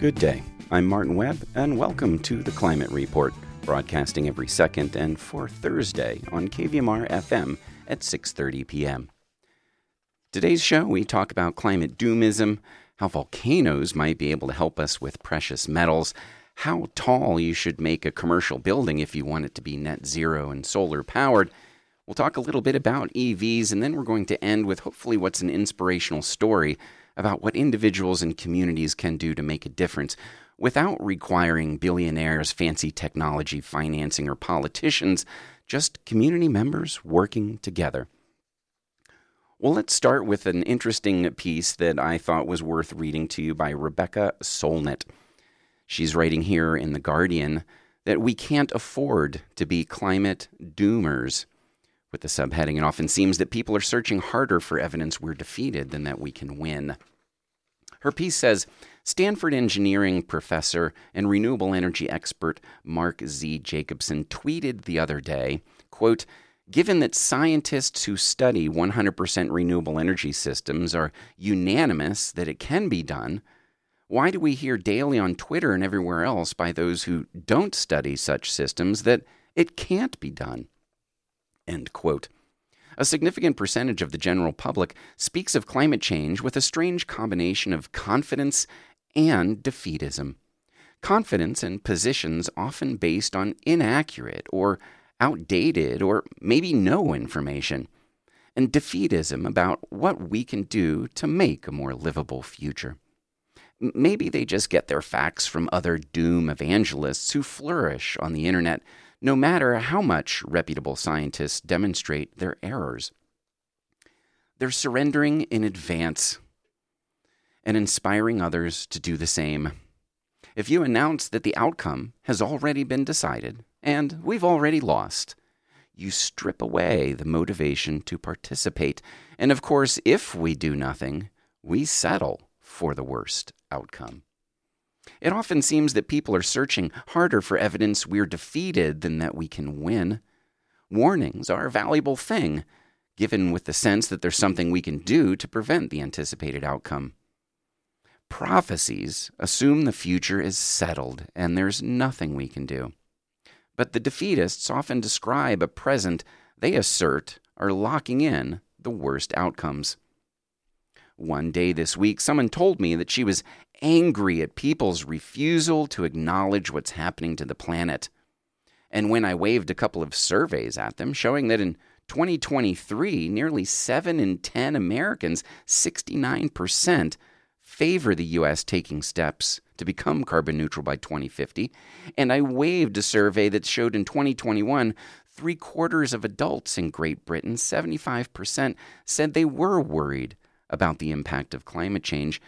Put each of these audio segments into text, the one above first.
Good day. I'm Martin Webb, and welcome to the Climate Report, broadcasting every second and for Thursday on KVMR FM at 6:30 p.m. Today's show, we talk about climate doomism, how volcanoes might be able to help us with precious metals, how tall you should make a commercial building if you want it to be net zero and solar powered. We'll talk a little bit about EVs, and then we're going to end with hopefully what's an inspirational story about what individuals and communities can do to make a difference without requiring billionaires, fancy technology financing, or politicians, just community members working together. Well, let's start with an interesting piece that I thought was worth reading to you by Rebecca Solnit. She's writing here in The Guardian that we can't afford to be climate doomers. With the subheading, it often seems that people are searching harder for evidence we're defeated than that we can win. Her piece says Stanford engineering professor and renewable energy expert Mark Z. Jacobson tweeted the other day, quote, Given that scientists who study 100% renewable energy systems are unanimous that it can be done, why do we hear daily on Twitter and everywhere else by those who don't study such systems that it can't be done? End quote. A significant percentage of the general public speaks of climate change with a strange combination of confidence and defeatism. Confidence in positions often based on inaccurate or outdated or maybe no information, and defeatism about what we can do to make a more livable future. Maybe they just get their facts from other doom evangelists who flourish on the internet no matter how much reputable scientists demonstrate their errors. They're surrendering in advance and inspiring others to do the same. If you announce that the outcome has already been decided and we've already lost, you strip away the motivation to participate. And of course, if we do nothing, we settle for the worst outcome. It often seems that people are searching harder for evidence we're defeated than that we can win. Warnings are a valuable thing, given with the sense that there's something we can do to prevent the anticipated outcome. Prophecies assume the future is settled and there's nothing we can do. But the defeatists often describe a present they assert are locking in the worst outcomes. One day this week, someone told me that she was angry at people's refusal to acknowledge what's happening to the planet. And when I waved a couple of surveys at them showing that in 2023, nearly 7 in 10 Americans, 69%, favor the U.S. taking steps to become carbon neutral by 2050. And I waved a survey that showed in 2021, three quarters of adults in Great Britain, 75%, said they were worried about the impact of climate change.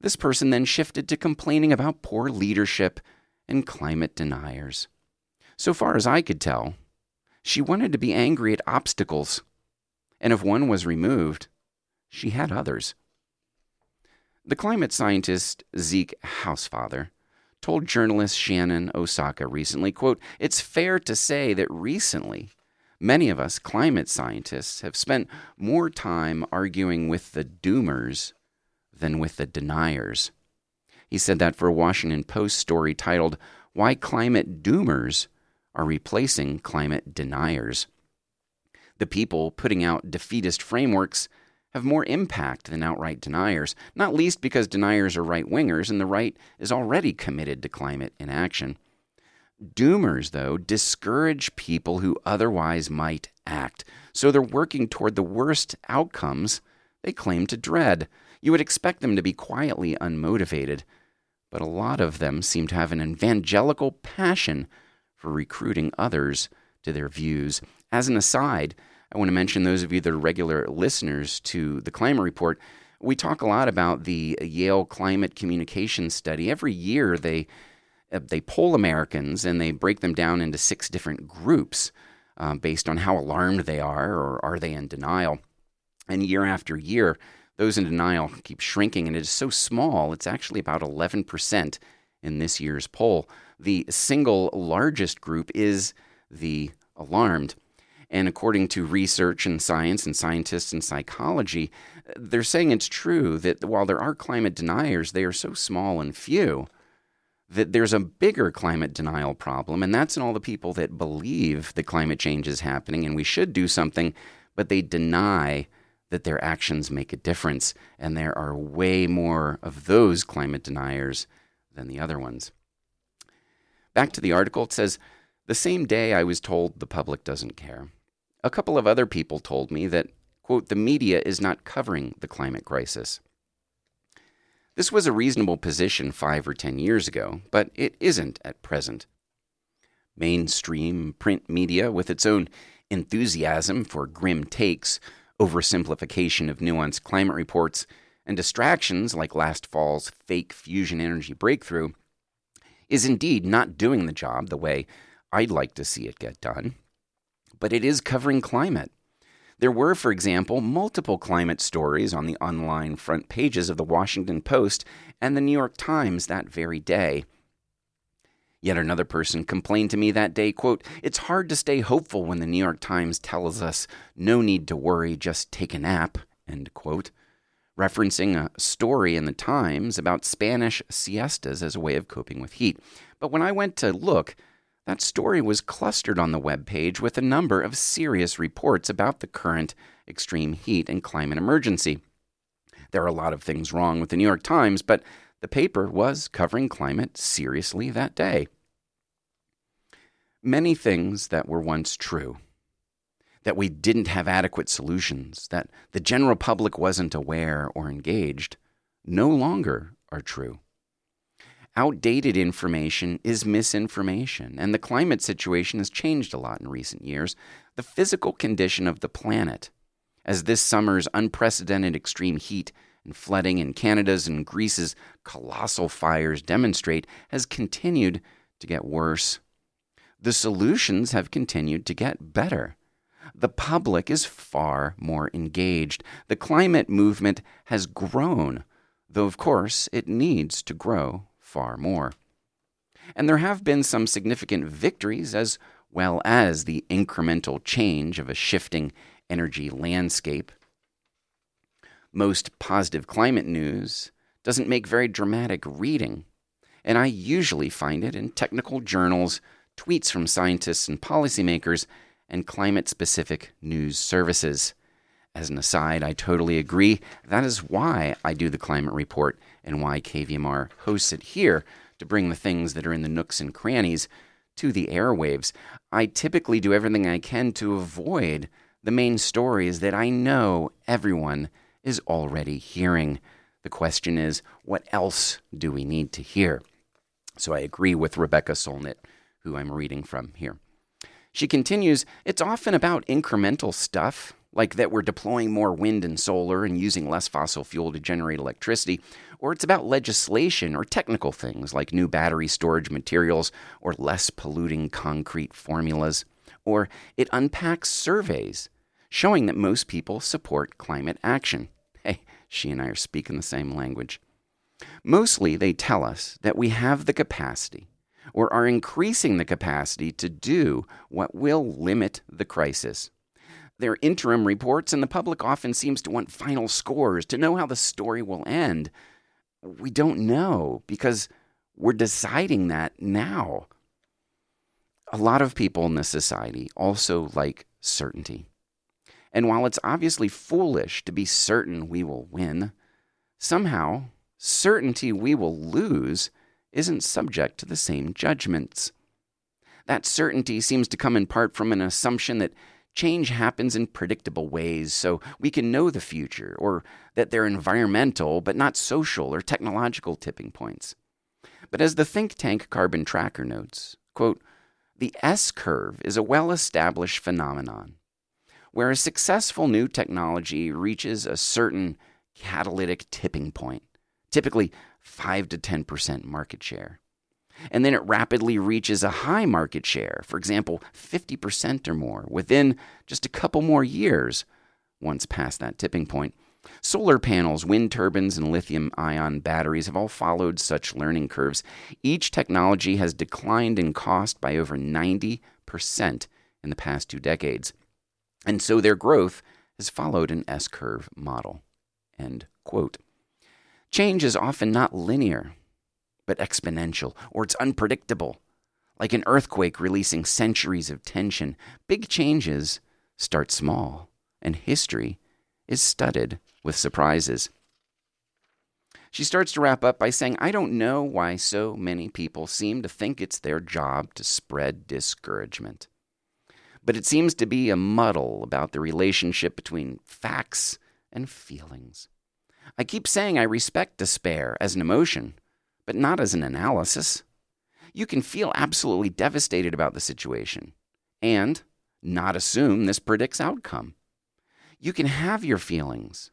This person then shifted to complaining about poor leadership and climate deniers. So far as I could tell, she wanted to be angry at obstacles, and if one was removed, she had others. The climate scientist Zeke Hausfather told journalist Shannon Osaka recently, quote, "It's fair to say that recently many of us climate scientists have spent more time arguing with the doomers than with the deniers. He said that for a Washington Post story titled, Why Climate Doomers Are Replacing Climate Deniers. The people putting out defeatist frameworks have more impact than outright deniers, not least because deniers are right wingers and the right is already committed to climate inaction. Doomers, though, discourage people who otherwise might act, so they're working toward the worst outcomes they claim to dread. You would expect them to be quietly unmotivated, but a lot of them seem to have an evangelical passion for recruiting others to their views. As an aside, I want to mention those of you that are regular listeners to the Climate Report. We talk a lot about the Yale Climate Communication Study. Every year they they poll Americans and they break them down into six different groups um, based on how alarmed they are or are they in denial. And year after year, those in denial keep shrinking, and it is so small, it's actually about 11% in this year's poll. The single largest group is the alarmed. And according to research and science and scientists and psychology, They're saying it's true that while there are climate deniers, they are so small and few that there's a bigger climate denial problem, and that's in all the people that believe that climate change is happening and we should do something, but they deny that their actions make a difference. And there are way more of those climate deniers than the other ones. Back to the article, it says The same day I was told the public doesn't care, a couple of other people told me that, quote, the media is not covering the climate crisis. This was a reasonable position five or ten years ago, but it isn't at present. Mainstream print media, with its own enthusiasm for grim takes, oversimplification of nuanced climate reports, and distractions like last fall's fake fusion energy breakthrough, is indeed not doing the job the way I'd like to see it get done. But it is covering climate. There were, for example, multiple climate stories on the online front pages of the Washington Post and the New York Times that very day. Yet another person complained to me that day, quote, "It's hard to stay hopeful when the New York Times tells us no need to worry, just take a nap." End quote. Referencing a story in the Times about Spanish siestas as a way of coping with heat. But when I went to look, that story was clustered on the web page with a number of serious reports about the current extreme heat and climate emergency. There are a lot of things wrong with the New York Times, but the paper was covering climate seriously that day. Many things that were once true that we didn't have adequate solutions, that the general public wasn't aware or engaged, no longer are true. Outdated information is misinformation, and the climate situation has changed a lot in recent years. The physical condition of the planet, as this summer's unprecedented extreme heat and flooding in Canada's and Greece's colossal fires demonstrate, has continued to get worse. The solutions have continued to get better. The public is far more engaged. The climate movement has grown, though, of course, it needs to grow far more. And there have been some significant victories as well as the incremental change of a shifting energy landscape. Most positive climate news doesn't make very dramatic reading, and I usually find it in technical journals, tweets from scientists and policymakers, and climate specific news services. As an aside, I totally agree. That is why I do the climate report and why KVMR hosts it here to bring the things that are in the nooks and crannies to the airwaves. I typically do everything I can to avoid the main stories that I know everyone is already hearing. The question is, what else do we need to hear? So I agree with Rebecca Solnit, who I'm reading from here. She continues, it's often about incremental stuff, like that we're deploying more wind and solar and using less fossil fuel to generate electricity, or it's about legislation or technical things like new battery storage materials or less polluting concrete formulas, or it unpacks surveys showing that most people support climate action. Hey, she and I are speaking the same language. Mostly, they tell us that we have the capacity or are increasing the capacity to do what will limit the crisis. They're interim reports, and the public often seems to want final scores to know how the story will end. We don't know because we're deciding that now. A lot of people in this society also like certainty. And while it's obviously foolish to be certain we will win, somehow certainty we will lose isn't subject to the same judgments. That certainty seems to come in part from an assumption that change happens in predictable ways, so we can know the future, or that they're environmental but not social or technological tipping points. But as the think tank Carbon Tracker notes, quote, the S curve is a well established phenomenon where a successful new technology reaches a certain catalytic tipping point, typically 5 to 10% market share. And then it rapidly reaches a high market share, for example, 50% or more, within just a couple more years once past that tipping point. Solar panels, wind turbines, and lithium ion batteries have all followed such learning curves. Each technology has declined in cost by over 90% in the past two decades. And so their growth has followed an S curve model. End quote. Change is often not linear, but exponential, or it's unpredictable. Like an earthquake releasing centuries of tension, big changes start small, and history is studded with surprises. She starts to wrap up by saying, I don't know why so many people seem to think it's their job to spread discouragement. But it seems to be a muddle about the relationship between facts and feelings. I keep saying I respect despair as an emotion, but not as an analysis. You can feel absolutely devastated about the situation and not assume this predicts outcome. You can have your feelings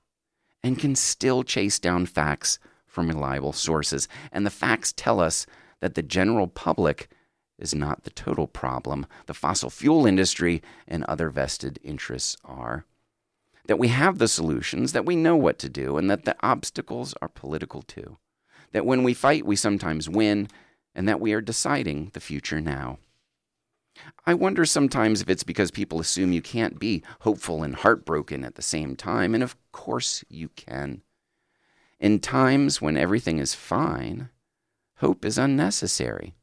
and can still chase down facts from reliable sources. And the facts tell us that the general public is not the total problem. The fossil fuel industry and other vested interests are. That we have the solutions, that we know what to do, and that the obstacles are political too. That when we fight, we sometimes win, and that we are deciding the future now. I wonder sometimes if it's because people assume you can't be hopeful and heartbroken at the same time, and of course you can. In times when everything is fine, hope is unnecessary.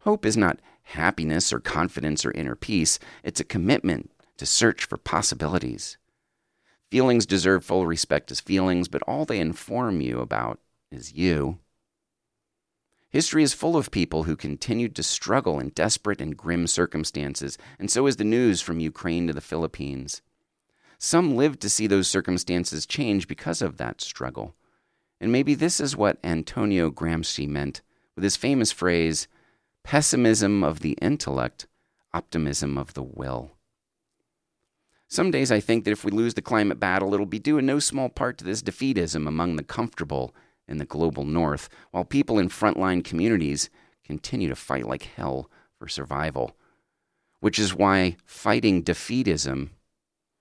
Hope is not happiness or confidence or inner peace, it's a commitment to search for possibilities. Feelings deserve full respect as feelings, but all they inform you about is you. History is full of people who continued to struggle in desperate and grim circumstances, and so is the news from Ukraine to the Philippines. Some lived to see those circumstances change because of that struggle. And maybe this is what Antonio Gramsci meant with his famous phrase pessimism of the intellect, optimism of the will. Some days I think that if we lose the climate battle, it'll be due in no small part to this defeatism among the comfortable in the global north, while people in frontline communities continue to fight like hell for survival. Which is why fighting defeatism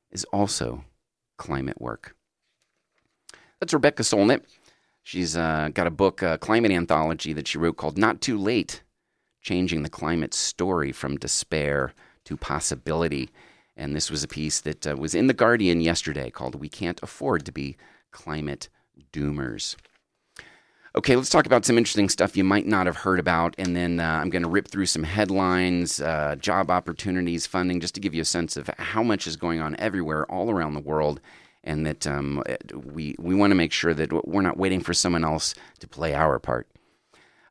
is also climate work. That's Rebecca Solnit. She's uh, got a book, a climate anthology that she wrote called Not Too Late Changing the Climate Story from Despair to Possibility. And this was a piece that uh, was in The Guardian yesterday called We Can't Afford to Be Climate Doomers. Okay, let's talk about some interesting stuff you might not have heard about. And then uh, I'm going to rip through some headlines, uh, job opportunities, funding, just to give you a sense of how much is going on everywhere, all around the world and that um, we we want to make sure that we're not waiting for someone else to play our part.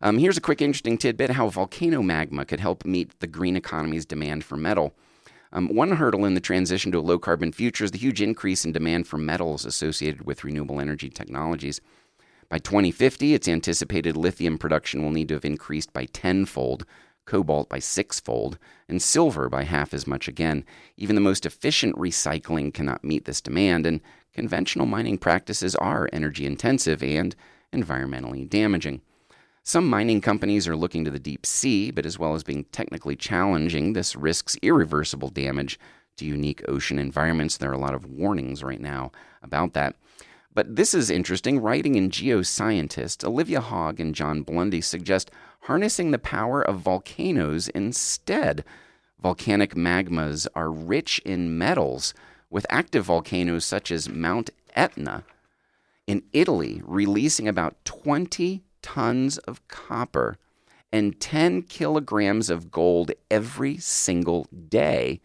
Um, here's a quick, interesting tidbit: how volcano magma could help meet the green economy's demand for metal. Um, one hurdle in the transition to a low carbon future is the huge increase in demand for metals associated with renewable energy technologies. By 2050, it's anticipated lithium production will need to have increased by tenfold cobalt by sixfold, and silver by half as much again. Even the most efficient recycling cannot meet this demand, and conventional mining practices are energy intensive and environmentally damaging. Some mining companies are looking to the deep sea, but as well as being technically challenging, this risks irreversible damage to unique ocean environments. There are a lot of warnings right now about that. But this is interesting. Writing in Geoscientist, Olivia Hogg and Jon Blundy suggest harnessing the power of volcanoes instead. Volcanic magmas are rich in metals, with active volcanoes such as Mount Etna in Italy releasing about 20 tons of copper and 10 kilograms of gold every single day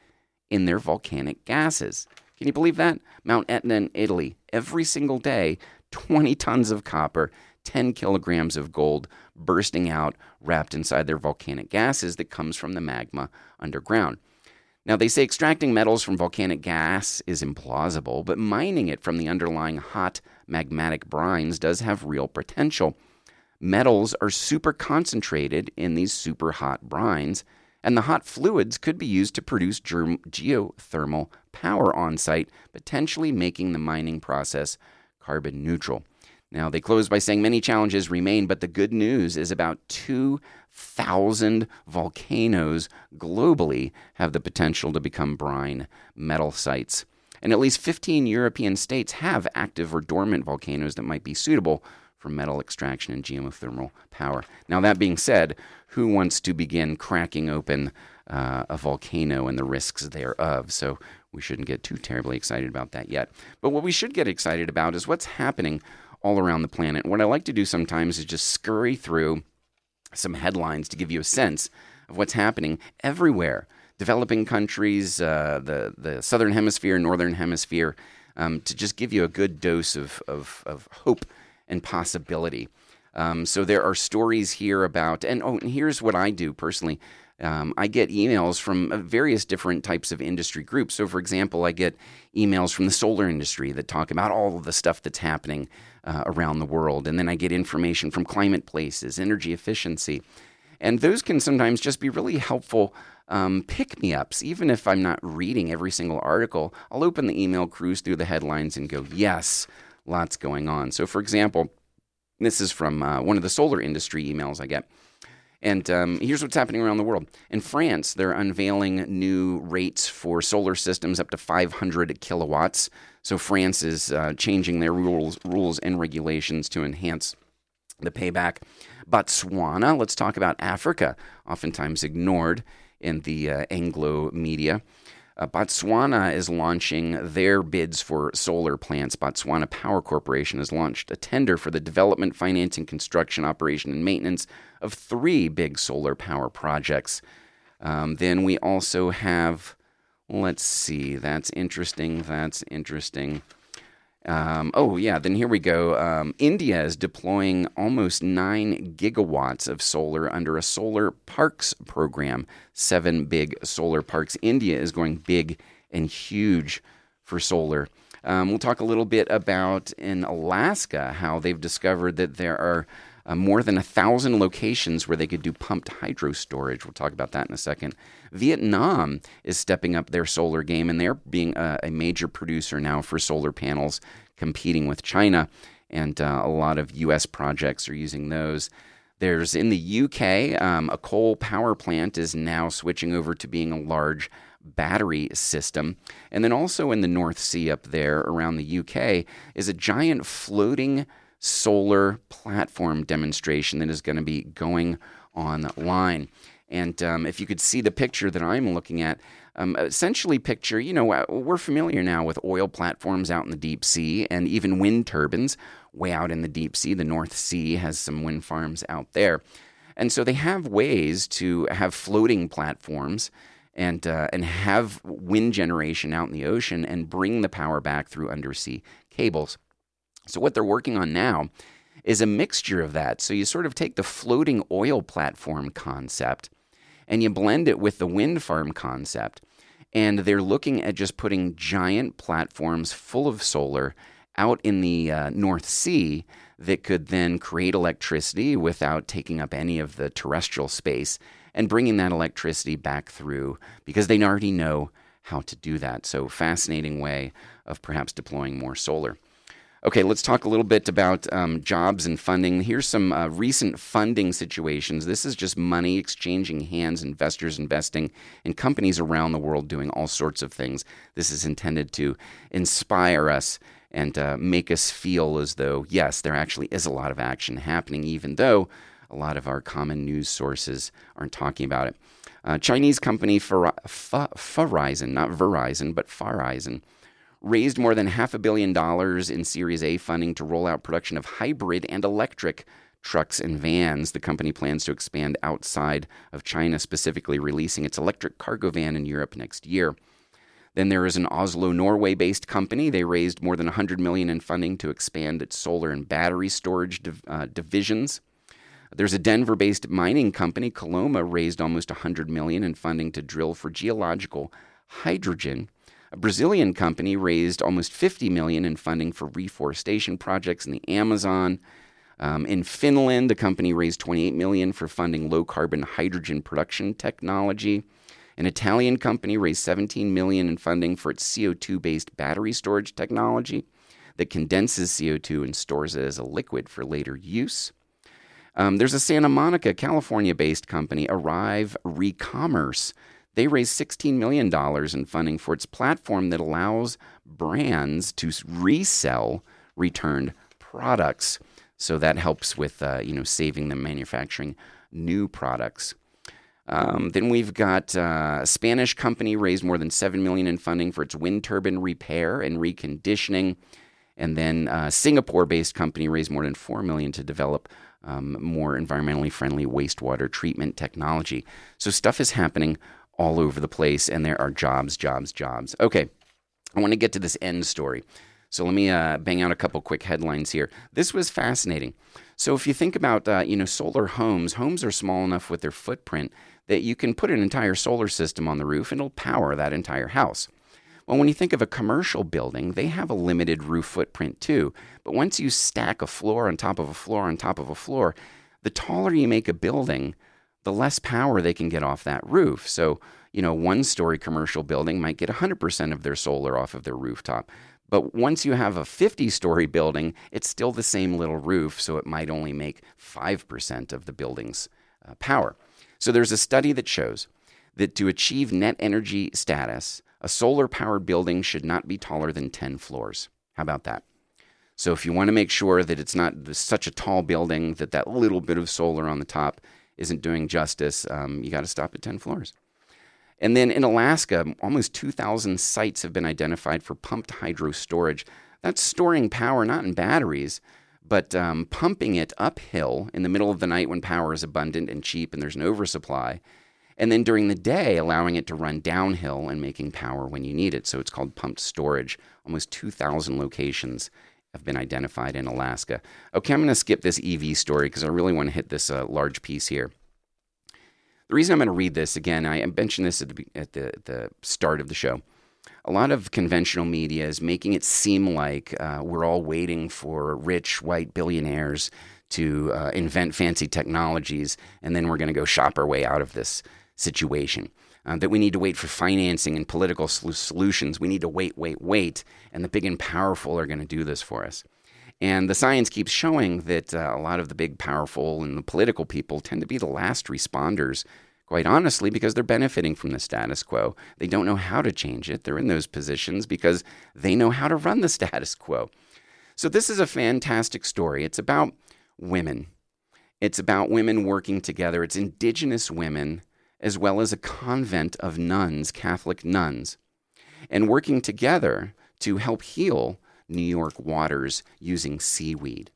in their volcanic gases. Can you believe that? Mount Etna in Italy, every single day, 20 tons of copper, 10 kilograms of gold bursting out, wrapped inside their volcanic gases that comes from the magma underground. Now, they say extracting metals from volcanic gas is implausible, but mining it from the underlying hot magmatic brines does have real potential. Metals are super concentrated in these super hot brines, and the hot fluids could be used to produce germ- geothermal power on site, potentially making the mining process carbon neutral. Now, they close by saying many challenges remain, but the good news is about 2,000 volcanoes globally have the potential to become brine metal sites. And at least 15 European states have active or dormant volcanoes that might be suitable for metal extraction and geothermal power. Now, that being said, who wants to begin cracking open uh, a volcano and the risks thereof? So we shouldn't get too terribly excited about that yet. But what we should get excited about is what's happening all around the planet. What I like to do sometimes is just scurry through some headlines to give you a sense of what's happening everywhere. Developing countries, uh, the the southern hemisphere, northern hemisphere, um, to just give you a good dose of of, of hope and possibility. Um, so there are stories here about, and oh, and here's what I do personally. Um, I get emails from uh, various different types of industry groups. So, for example, I get emails from the solar industry that talk about all of the stuff that's happening uh, around the world. And then I get information from climate places, energy efficiency. And those can sometimes just be really helpful um, pick me ups. Even if I'm not reading every single article, I'll open the email, cruise through the headlines, and go, yes, lots going on. So, for example, this is from uh, one of the solar industry emails I get. And um, here's what's happening around the world. In France, they're unveiling new rates for solar systems up to 500 kilowatts. So France is uh, changing their rules, rules and regulations to enhance the payback. Botswana, let's talk about Africa, oftentimes ignored in the uh, Anglo media. Uh, Botswana is launching their bids for solar plants. Botswana Power Corporation has launched a tender for the development, financing, construction, operation, and maintenance of three big solar power projects. Um, then we also have, let's see, that's interesting. That's interesting. Um, oh, yeah, then here we go. Um, India is deploying almost 9 gigawatts of solar under a solar parks program. Seven big solar parks. India is going big and huge for solar. Um, we'll talk a little bit about in Alaska how they've discovered that there are uh, more than a thousand locations where they could do pumped hydro storage. We'll talk about that in a second. Vietnam is stepping up their solar game, and they're being a, a major producer now for solar panels, competing with China. And uh, a lot of U.S. projects are using those. There's in the UK, um, a coal power plant is now switching over to being a large battery system. And then also in the North Sea up there around the UK is a giant floating solar platform demonstration that is going to be going online. And um, if you could see the picture that I'm looking at, um, essentially picture, you know, uh, we're familiar now with oil platforms out in the deep sea and even wind turbines way out in the deep sea. The North Sea has some wind farms out there. And so they have ways to have floating platforms and, uh, and have wind generation out in the ocean and bring the power back through undersea cables. So, what they're working on now is a mixture of that. So, you sort of take the floating oil platform concept and you blend it with the wind farm concept. And they're looking at just putting giant platforms full of solar out in the uh, North Sea that could then create electricity without taking up any of the terrestrial space and bringing that electricity back through because they already know how to do that. So, fascinating way of perhaps deploying more solar. Okay, let's talk a little bit about um, jobs and funding. Here's some uh, recent funding situations. This is just money exchanging hands, investors investing and companies around the world doing all sorts of things. This is intended to inspire us and uh, make us feel as though, yes, there actually is a lot of action happening, even though a lot of our common news sources aren't talking about it. Uh, Chinese company Farizon, not Verizon, but Farizon raised more than half a billion dollars in Series A funding to roll out production of hybrid and electric trucks and vans. The company plans to expand outside of China, specifically releasing its electric cargo van in Europe next year. Then there is an Oslo, Norway-based company. They raised more than 100 million in funding to expand its solar and battery storage div- uh, divisions. There's a Denver-based mining company, Koloma, raised almost 100 million in funding to drill for geological hydrogen. A Brazilian company raised almost 50 million in funding for reforestation projects in the Amazon. Um, in Finland, the company raised 28 million for funding low carbon hydrogen production technology. An Italian company raised 17 million in funding for its CO2 based battery storage technology that condenses CO2 and stores it as a liquid for later use. Um, there's a Santa Monica, California based company, Arrive Recommerce, they raised $16 million in funding for its platform that allows brands to resell returned products. So that helps with uh, you know saving them manufacturing new products. Um, then we've got uh, a Spanish company raised more than seven million in funding for its wind turbine repair and reconditioning, and then a Singapore-based company raised more than four million to develop um, more environmentally friendly wastewater treatment technology. So stuff is happening all over the place, and there are jobs, jobs, jobs. Okay, I want to get to this end story. So let me uh, bang out a couple quick headlines here. This was fascinating. So if you think about, uh, you know, solar homes, homes are small enough with their footprint that you can put an entire solar system on the roof and it'll power that entire house. Well, when you think of a commercial building, they have a limited roof footprint too. But once you stack a floor on top of a floor on top of a floor, the taller you make a building, the less power they can get off that roof. So, you know, one story commercial building might get 100% of their solar off of their rooftop. But once you have a 50 story building, it's still the same little roof, so it might only make 5% of the building's uh, power. So there's a study that shows that to achieve net energy status, a solar powered building should not be taller than 10 floors. How about that? So if you want to make sure that it's not such a tall building that that little bit of solar on the top isn't doing justice, um, you got to stop at 10 floors. And then in Alaska, almost 2,000 sites have been identified for pumped hydro storage. That's storing power not in batteries, but um, pumping it uphill in the middle of the night when power is abundant and cheap and there's an oversupply. And then during the day, allowing it to run downhill and making power when you need it. So it's called pumped storage. Almost 2,000 locations have been identified in Alaska. Okay, I'm going to skip this EV story because I really want to hit this uh, large piece here. The reason I'm going to read this again, I mentioned this at the, at the, the start of the show a lot of conventional media is making it seem like uh, we're all waiting for rich white billionaires to uh, invent fancy technologies, and then we're going to go shop our way out of this situation. Uh, that we need to wait for financing and political solutions. We need to wait, wait, wait, and the big and powerful are going to do this for us. And the science keeps showing that uh, a lot of the big, powerful, and the political people tend to be the last responders quite honestly, because they're benefiting from the status quo. They don't know how to change it. They're in those positions because they know how to run the status quo. So, this is a fantastic story. It's about women, it's about women working together. It's indigenous women, as well as a convent of nuns, Catholic nuns, and working together to help heal New York waters using seaweed.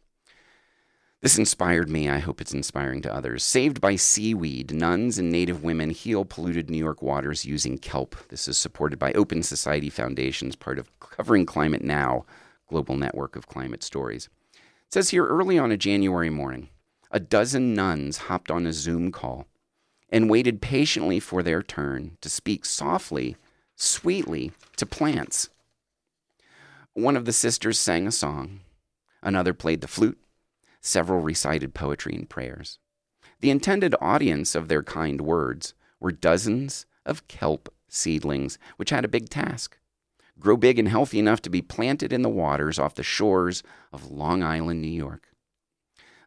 This inspired me. I hope it's inspiring to others. Saved by seaweed, nuns and Native women heal polluted New York waters using kelp. This is supported by Open Society Foundations, part of Covering Climate Now, global network of climate stories. It says here early on a January morning, a dozen nuns hopped on a Zoom call and waited patiently for their turn to speak softly, sweetly to plants. One of the sisters sang a song, another played the flute Several recited poetry and prayers. The intended audience of their kind words were dozens of kelp seedlings, which had a big task grow big and healthy enough to be planted in the waters off the shores of Long Island, New York.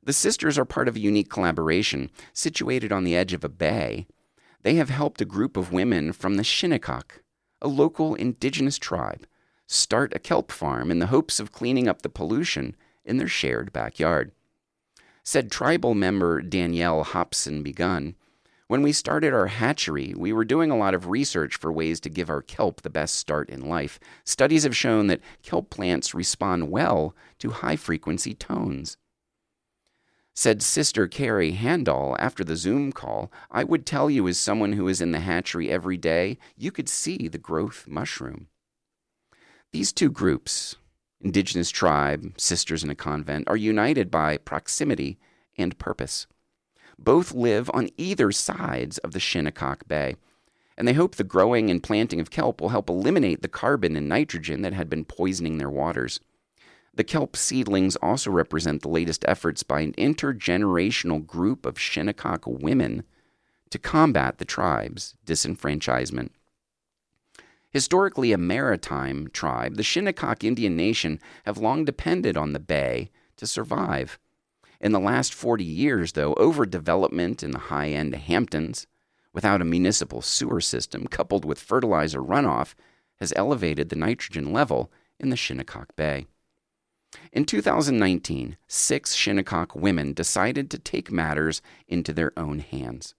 The sisters are part of a unique collaboration situated on the edge of a bay. They have helped a group of women from the Shinnecock, a local indigenous tribe, start a kelp farm in the hopes of cleaning up the pollution in their shared backyard. Said tribal member Danielle Hobson Begun, when we started our hatchery, we were doing a lot of research for ways to give our kelp the best start in life. Studies have shown that kelp plants respond well to high frequency tones. Said Sister Carrie Handall after the Zoom call, I would tell you, as someone who is in the hatchery every day, you could see the growth mushroom. These two groups, indigenous tribe, sisters in a convent, are united by proximity and purpose. Both live on either sides of the Shinnecock Bay, and they hope the growing and planting of kelp will help eliminate the carbon and nitrogen that had been poisoning their waters. The kelp seedlings also represent the latest efforts by an intergenerational group of Shinnecock women to combat the tribe's disenfranchisement. Historically a maritime tribe, the Shinnecock Indian Nation have long depended on the bay to survive. In the last 40 years, though, overdevelopment in the high end Hamptons, without a municipal sewer system coupled with fertilizer runoff, has elevated the nitrogen level in the Shinnecock Bay. In 2019, six Shinnecock women decided to take matters into their own hands.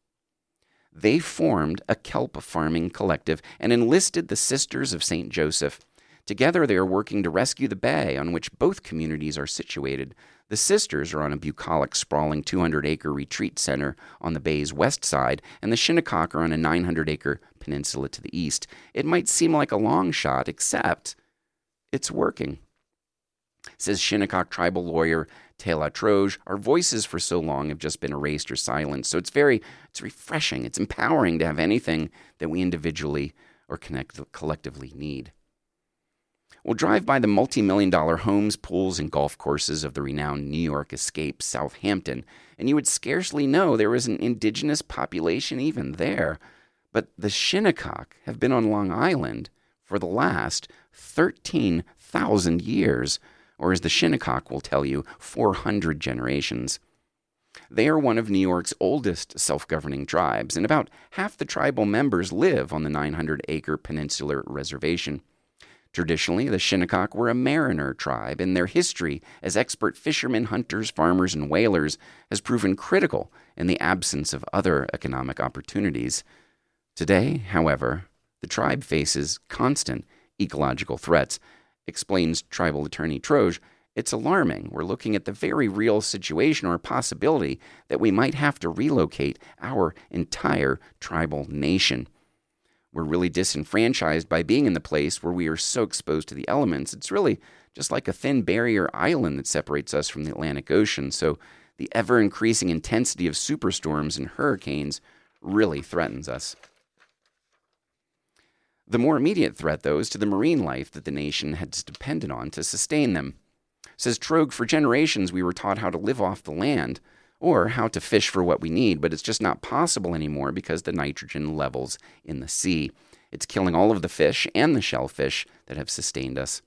they formed a kelp farming collective and enlisted the Sisters of St. Joseph. Together, they are working to rescue the bay on which both communities are situated. The Sisters are on a bucolic, sprawling 200 acre retreat center on the bay's west side, and the Shinnecock are on a 900 acre peninsula to the east. It might seem like a long shot, except it's working. Says Shinnecock tribal lawyer Tela Troge, our voices for so long have just been erased or silenced. So it's very, it's refreshing. It's empowering to have anything that we individually or connect, collectively need. We'll drive by the multi million dollar homes, pools, and golf courses of the renowned New York Escape Southampton, and you would scarcely know there was an indigenous population even there. But the Shinnecock have been on Long Island for the last 13,000 years, or as the Shinnecock will tell you, 400 generations. They are one of New York's oldest self governing tribes, and about half the tribal members live on the 900 acre peninsular reservation. Traditionally, the Shinnecock were a mariner tribe, and their history as expert fishermen, hunters, farmers, and whalers has proven critical in the absence of other economic opportunities. Today, however, the tribe faces constant ecological threats. Explains tribal attorney Troge, it's alarming. We're looking at the very real situation or possibility that we might have to relocate our entire tribal nation. We're really disenfranchised by being in the place where we are so exposed to the elements. It's really just like a thin barrier island that separates us from the Atlantic Ocean. So the ever increasing intensity of superstorms and hurricanes really threatens us. The more immediate threat, though, is to the marine life that the nation has depended on to sustain them. Says Troge, for generations we were taught how to live off the land or how to fish for what we need, but it's just not possible anymore because the nitrogen levels in the sea. It's killing all of the fish and the shellfish that have sustained us.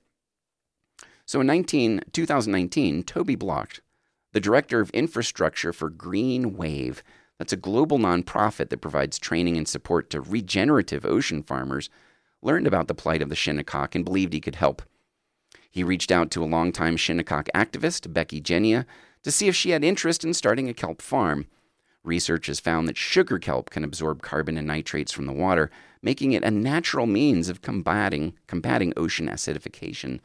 So in 19, 2019, Toby Blocht, the director of infrastructure for Green Wave, that's a global nonprofit that provides training and support to regenerative ocean farmers, learned about the plight of the Shinnecock and believed he could help. He reached out to a longtime Shinnecock activist, Becky Genia, to see if she had interest in starting a kelp farm. Research has found that sugar kelp can absorb carbon and nitrates from the water, making it a natural means of combating, combating ocean acidification.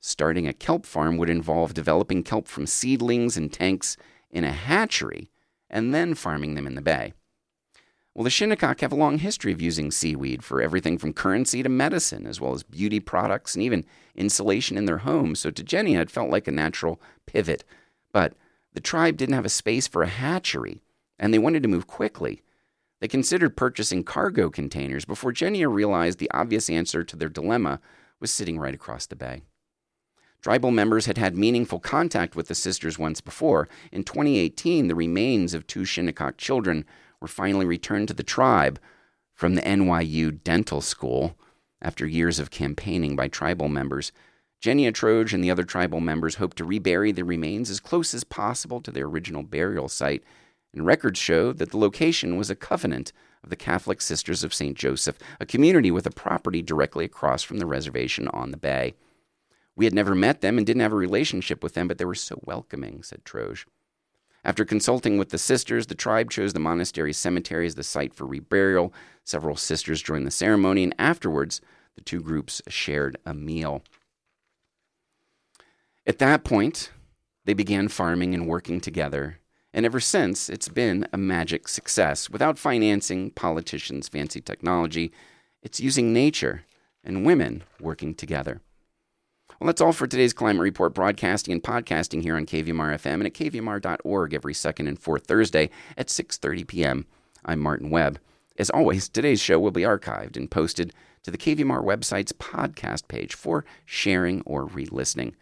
Starting a kelp farm would involve developing kelp from seedlings and tanks in a hatchery and then farming them in the bay. Well, the Shinnecock have a long history of using seaweed for everything from currency to medicine, as well as beauty products and even insulation in their homes. So to Genia, it felt like a natural pivot but the tribe didn't have a space for a hatchery, and they wanted to move quickly. They considered purchasing cargo containers before Genia realized the obvious answer to their dilemma was sitting right across the bay. Tribal members had had meaningful contact with the sisters once before. In 2018, the remains of two Shinnecock children were finally returned to the tribe from the NYU Dental School after years of campaigning by tribal members. Genia Troge and the other tribal members hope to rebury the remains as close as possible to their original burial site, and records show that the location was a covenant of the Catholic Sisters of St. Joseph, a community with a property directly across from the reservation on the bay. We had never met them and didn't have a relationship with them, but they were so welcoming, said Troge. After consulting with the sisters, the tribe chose the monastery cemetery as the site for reburial. Several sisters joined the ceremony, and afterwards, the two groups shared a meal. At that point, they began farming and working together, and ever since, it's been a magic success. Without financing, politicians, fancy technology, it's using nature and women working together. Well, that's all for today's Climate Report broadcasting and podcasting here on KVMR FM and at kvmr.org every second and fourth Thursday at 6:30 p.m. I'm Martin Webb. As always, today's show will be archived and posted to the KVMR website's podcast page for sharing or re-listening.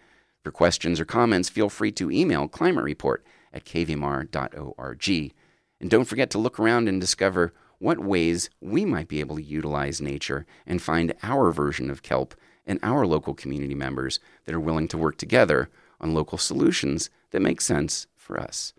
For questions or comments, feel free to email Climate Report at kvmr.org. And don't forget to look around and discover what ways we might be able to utilize nature and find our version of kelp and our local community members that are willing to work together on local solutions that make sense for us.